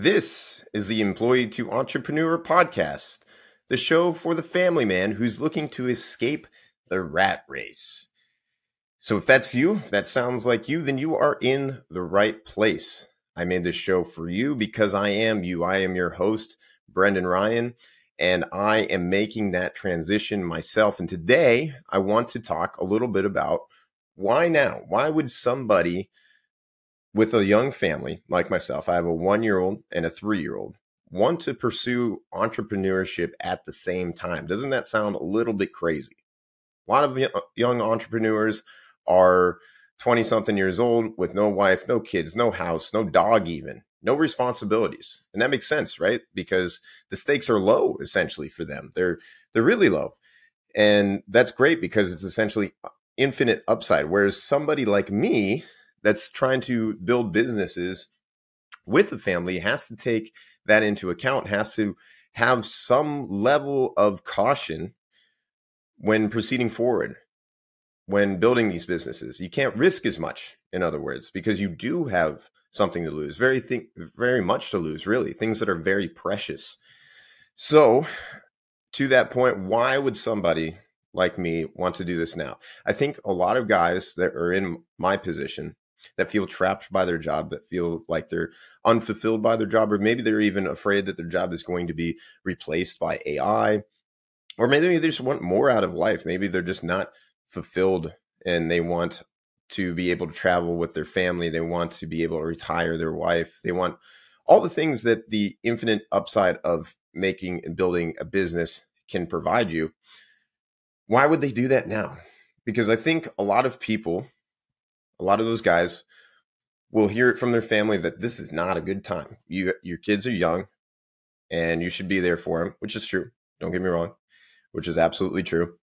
This is the Employee to Entrepreneur podcast, the show for the family man who's looking to escape the rat race. So, if that's you, if that sounds like you, then you are in the right place. I made this show for you because I am you. I am your host, Brendan Ryan, and I am making that transition myself. And today I want to talk a little bit about why now? Why would somebody with a young family like myself, I have a one year old and a three year old, want to pursue entrepreneurship at the same time. Doesn't that sound a little bit crazy? A lot of young entrepreneurs are 20 something years old with no wife, no kids, no house, no dog, even no responsibilities. And that makes sense, right? Because the stakes are low essentially for them. They're they're really low. And that's great because it's essentially uh, infinite upside. Whereas somebody like me that's trying to build businesses with the family has to take that into account, has to have some level of caution when proceeding forward, when building these businesses. You can't risk as much, in other words, because you do have something to lose, very think very much to lose, really, things that are very precious. So, to that point, why would somebody like me want to do this now? I think a lot of guys that are in my position that feel trapped by their job, that feel like they're unfulfilled by their job, or maybe they're even afraid that their job is going to be replaced by AI, or maybe they just want more out of life. Maybe they're just not fulfilled and they want to be able to travel with their family. They want to be able to retire their wife. They want all the things that the infinite upside of making and building a business can provide you. Why would they do that now? Because I think a lot of people a lot of those guys will hear it from their family that this is not a good time. You your kids are young and you should be there for them, which is true. Don't get me wrong, which is absolutely true.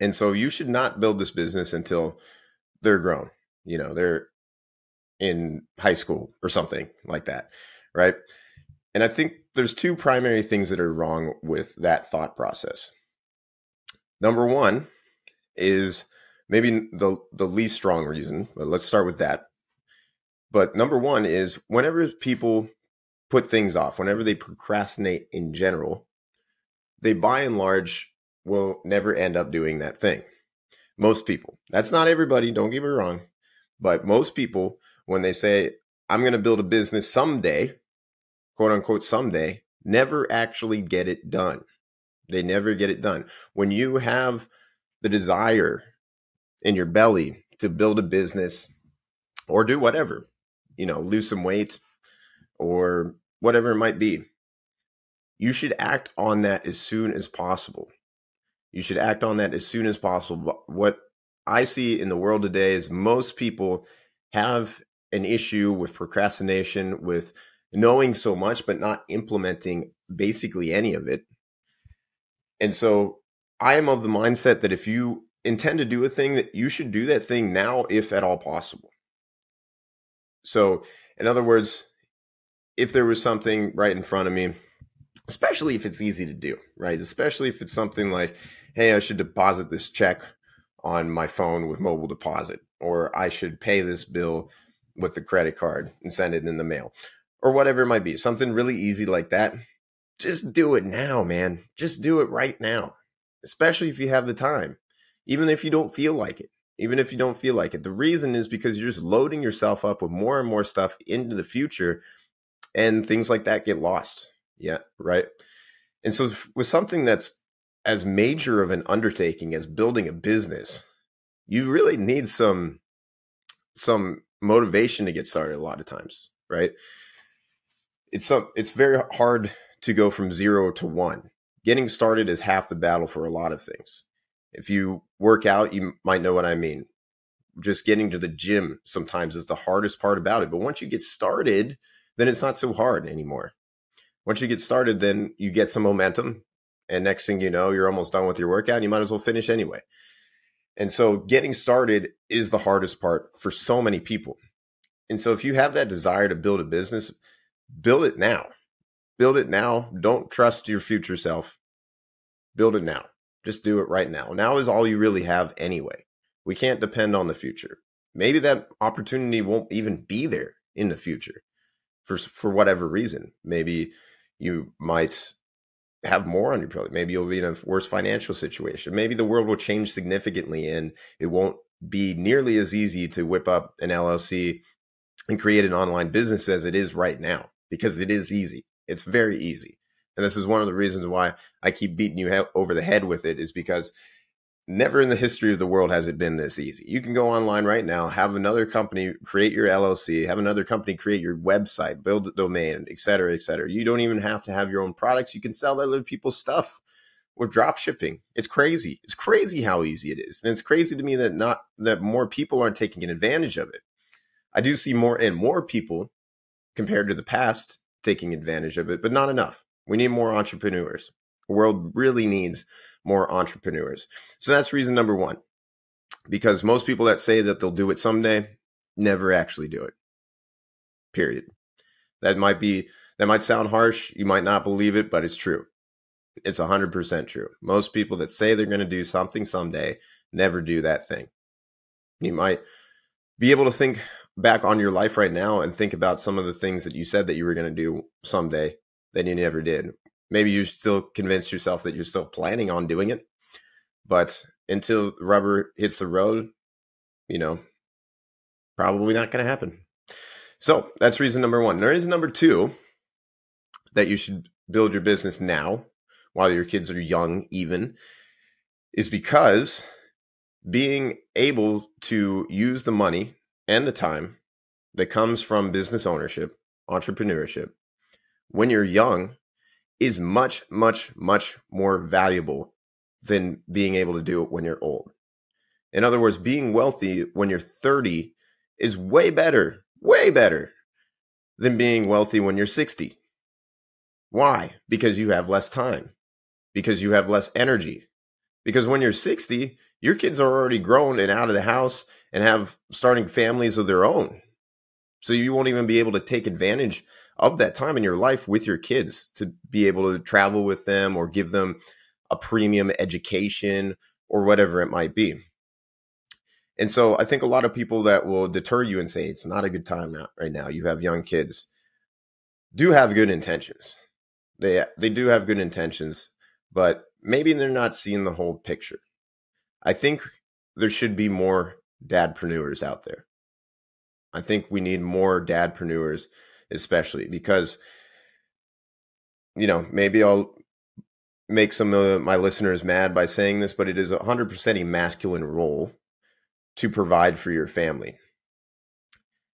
And so you should not build this business until they're grown. You know, they're in high school or something like that, right? And I think there's two primary things that are wrong with that thought process. Number one is maybe the the least strong reason, but let's start with that. But number one is whenever people put things off, whenever they procrastinate in general, they by and large will never end up doing that thing. Most people. That's not everybody, don't get me wrong. But most people, when they say, I'm going to build a business someday, quote unquote, someday, never actually get it done. They never get it done. When you have the desire in your belly to build a business or do whatever, you know, lose some weight or whatever it might be. You should act on that as soon as possible. You should act on that as soon as possible. What I see in the world today is most people have an issue with procrastination, with knowing so much, but not implementing basically any of it. And so I am of the mindset that if you intend to do a thing that you should do that thing now if at all possible. So in other words if there was something right in front of me especially if it's easy to do right? Especially if it's something like hey i should deposit this check on my phone with mobile deposit or i should pay this bill with the credit card and send it in the mail or whatever it might be. Something really easy like that just do it now man. Just do it right now especially if you have the time even if you don't feel like it. Even if you don't feel like it. The reason is because you're just loading yourself up with more and more stuff into the future and things like that get lost. Yeah, right. And so with something that's as major of an undertaking as building a business, you really need some some motivation to get started a lot of times, right? It's some it's very hard to go from 0 to 1. Getting started is half the battle for a lot of things. If you work out, you might know what I mean. Just getting to the gym sometimes is the hardest part about it. But once you get started, then it's not so hard anymore. Once you get started, then you get some momentum. And next thing you know, you're almost done with your workout. And you might as well finish anyway. And so getting started is the hardest part for so many people. And so if you have that desire to build a business, build it now. Build it now. Don't trust your future self. Build it now. Just do it right now. Now is all you really have anyway. We can't depend on the future. Maybe that opportunity won't even be there in the future. for for whatever reason. Maybe you might have more on your plate. Maybe you'll be in a worse financial situation. Maybe the world will change significantly and it won't be nearly as easy to whip up an LLC and create an online business as it is right now because it is easy. It's very easy. And this is one of the reasons why I keep beating you over the head with it is because never in the history of the world has it been this easy. You can go online right now, have another company create your LLC, have another company create your website, build a domain, et cetera, et cetera. You don't even have to have your own products. You can sell other people's stuff with drop shipping. It's crazy. It's crazy how easy it is. And it's crazy to me that not that more people aren't taking advantage of it. I do see more and more people compared to the past taking advantage of it, but not enough. We need more entrepreneurs. The world really needs more entrepreneurs. So that's reason number one. Because most people that say that they'll do it someday never actually do it. Period. That might be that might sound harsh, you might not believe it, but it's true. It's 100% true. Most people that say they're going to do something someday never do that thing. You might be able to think back on your life right now and think about some of the things that you said that you were going to do someday that you never did. Maybe you still convince yourself that you're still planning on doing it but until rubber hits the road you know probably not going to happen. So that's reason number one. There is number two that you should build your business now while your kids are young even is because being able to use the money and the time that comes from business ownership entrepreneurship when you're young is much, much, much more valuable than being able to do it when you're old. In other words, being wealthy when you're 30 is way better, way better than being wealthy when you're 60. Why? Because you have less time, because you have less energy. Because when you're 60, your kids are already grown and out of the house and have starting families of their own. So you won't even be able to take advantage of that time in your life with your kids to be able to travel with them or give them a premium education or whatever it might be. And so I think a lot of people that will deter you and say it's not a good time now, right now. You have young kids do have good intentions. They they do have good intentions, but maybe they're not seeing the whole picture. I think there should be more dadpreneurs out there. I think we need more dadpreneurs especially because you know maybe I'll make some of my listeners mad by saying this, but it is 100% a masculine role to provide for your family.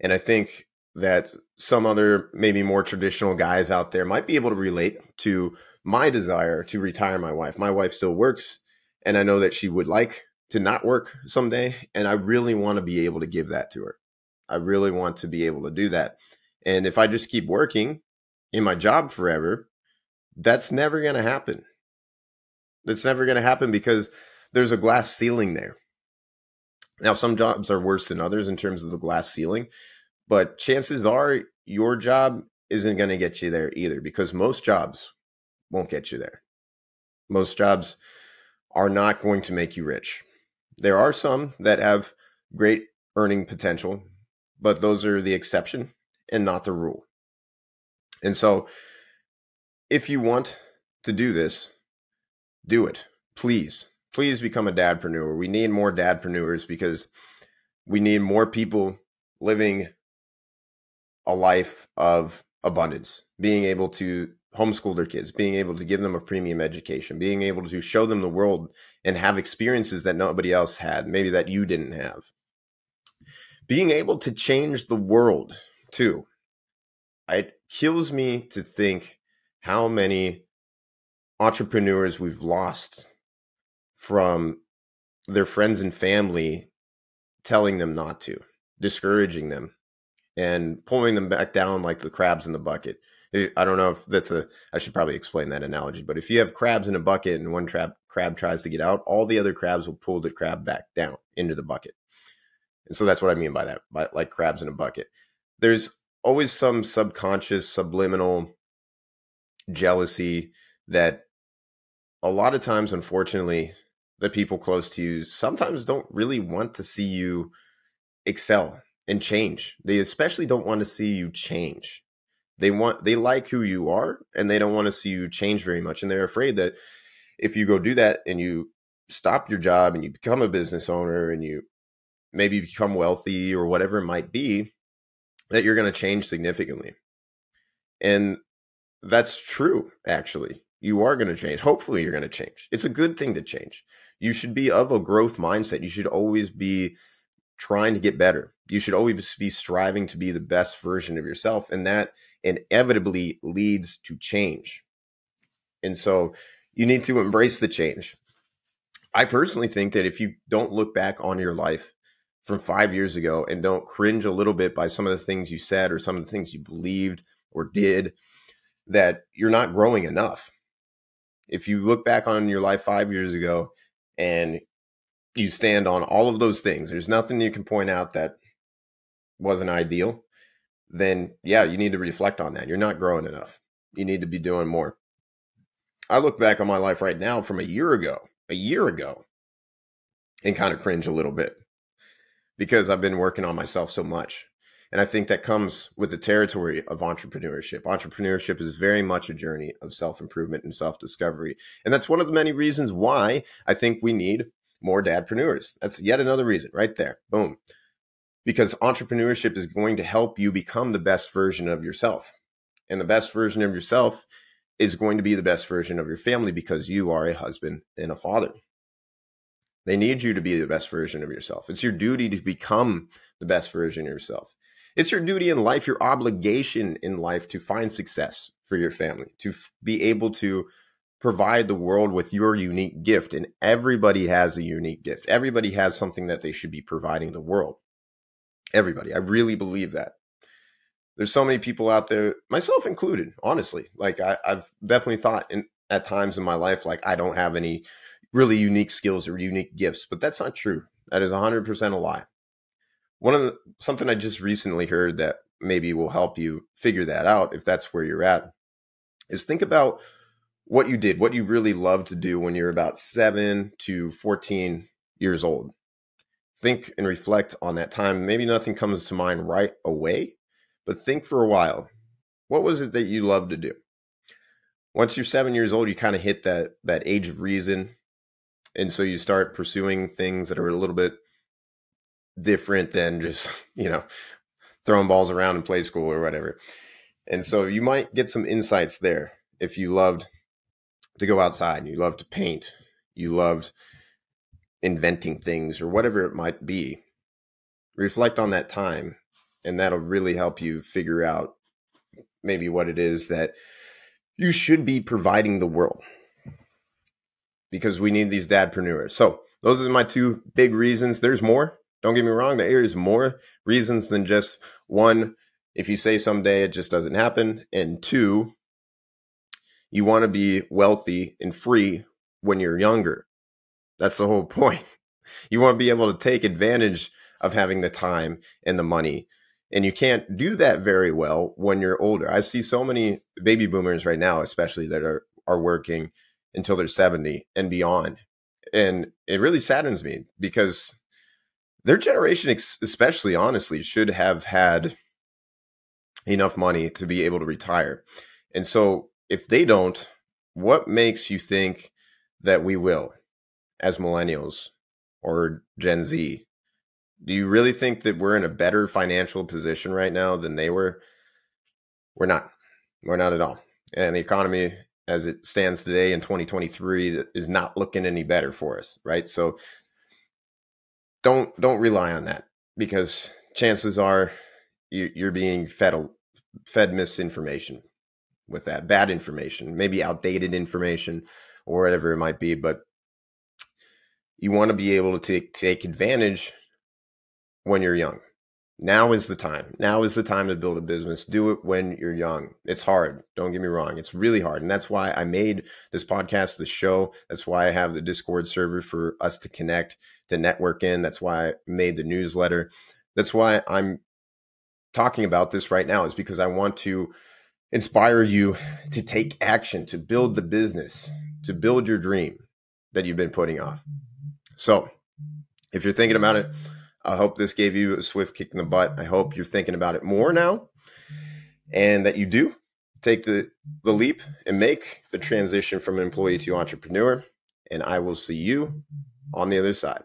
And I think that some other, maybe more traditional guys out there might be able to relate to my desire to retire my wife. My wife still works, and I know that she would like to not work someday. And I really want to be able to give that to her. I really want to be able to do that. And if I just keep working in my job forever, that's never going to happen. That's never going to happen because there's a glass ceiling there. Now, some jobs are worse than others in terms of the glass ceiling, but chances are your job isn't going to get you there either because most jobs won't get you there. Most jobs are not going to make you rich. There are some that have great earning potential, but those are the exception and not the rule. And so, if you want to do this, do it. Please, please become a dadpreneur. We need more dadpreneurs because we need more people living a life of abundance, being able to homeschool their kids, being able to give them a premium education, being able to show them the world and have experiences that nobody else had, maybe that you didn't have. Being able to change the world too. It kills me to think how many entrepreneurs we've lost from their friends and family telling them not to, discouraging them, and pulling them back down like the crabs in the bucket. I don't know if that's a. I should probably explain that analogy. But if you have crabs in a bucket and one crab crab tries to get out, all the other crabs will pull the crab back down into the bucket. And so that's what I mean by that, by like crabs in a bucket there's always some subconscious subliminal jealousy that a lot of times unfortunately the people close to you sometimes don't really want to see you excel and change. They especially don't want to see you change. They want they like who you are and they don't want to see you change very much and they're afraid that if you go do that and you stop your job and you become a business owner and you maybe become wealthy or whatever it might be that you're going to change significantly. And that's true actually. You are going to change. Hopefully you're going to change. It's a good thing to change. You should be of a growth mindset. You should always be trying to get better. You should always be striving to be the best version of yourself and that inevitably leads to change. And so you need to embrace the change. I personally think that if you don't look back on your life from five years ago and don't cringe a little bit by some of the things you said or some of the things you believed or did, that you're not growing enough. If you look back on your life five years ago and you stand on all of those things, there's nothing you can point out that wasn't ideal, then yeah, you need to reflect on that. You're not growing enough. You need to be doing more. I look back on my life right now from a year ago, a year ago, and kind of cringe a little bit because I've been working on myself so much. And I think that comes with the territory of entrepreneurship. Entrepreneurship is very much a journey of self improvement and self discovery. And that's one of the many reasons why I think we need more dadpreneurs. That's yet another reason right there. Boom. Because entrepreneurship is going to help you become the best version of yourself. And the best version of yourself is going to be the best version of your family because you are a husband and a father. They need you to be the best version of yourself. It's your duty to become the best version of yourself. It's your duty in life, your obligation in life to find success for your family, to f- be able to provide the world with your unique gift. And everybody has a unique gift. Everybody has something that they should be providing the world. Everybody. I really believe that. There's so many people out there, myself included, honestly. Like I, have definitely thought in, at times in my life, like I don't have any really unique skills or unique gifts, but that's not true. That is 100% a lie. One of the something I just recently heard that maybe will help you figure that out if that's where you're at is think about what you did, what you really loved to do when you're about 7 to 14 years old. Think and reflect on that time. Maybe nothing comes to mind right away, but think for a while. What was it that you loved to do? Once you're 7 years old, you kind of hit that that age of reason, and so you start pursuing things that are a little bit different than just you know throwing balls around in play school or whatever. And so you might get some insights there if you loved to go outside you loved to paint you loved inventing things or whatever it might be. Reflect on that time and that'll really help you figure out maybe what it is that you should be providing the world because we need these dadpreneurs. So those are my two big reasons. There's more. Don't get me wrong. There is more reasons than just one. If you say someday it just doesn't happen, and two, you want to be wealthy and free when you're younger. That's the whole point. You want to be able to take advantage of having the time and the money. And you can't do that very well when you're older. I see so many baby boomers right now, especially that are, are working until they're 70 and beyond. And it really saddens me because their generation, especially honestly, should have had enough money to be able to retire. And so if they don't, what makes you think that we will as millennials or Gen Z? Do you really think that we're in a better financial position right now than they were? We're not. We're not at all. And the economy as it stands today in 2023 is not looking any better for us, right? So don't don't rely on that because chances are you, are being fed fed misinformation with that bad information, maybe outdated information or whatever it might be, but you want to be able to take take advantage when you're young. Now is the time. Now is the time to build a business. Do it when you're young. It's hard. Don't get me wrong. It's really hard. And that's why I made this podcast, this show. That's why I have the Discord server for us to connect, to network in. That's why I made the newsletter. That's why I'm talking about this right now, is because I want to inspire you to take action, to build the business, to build your dream that you've been putting off. So if you're thinking about it, I hope this gave you a swift kick in the butt. I hope you're thinking about it more now. and that you do take the, the leap and make the transition from employee to entrepreneur. And I will see you on the other side.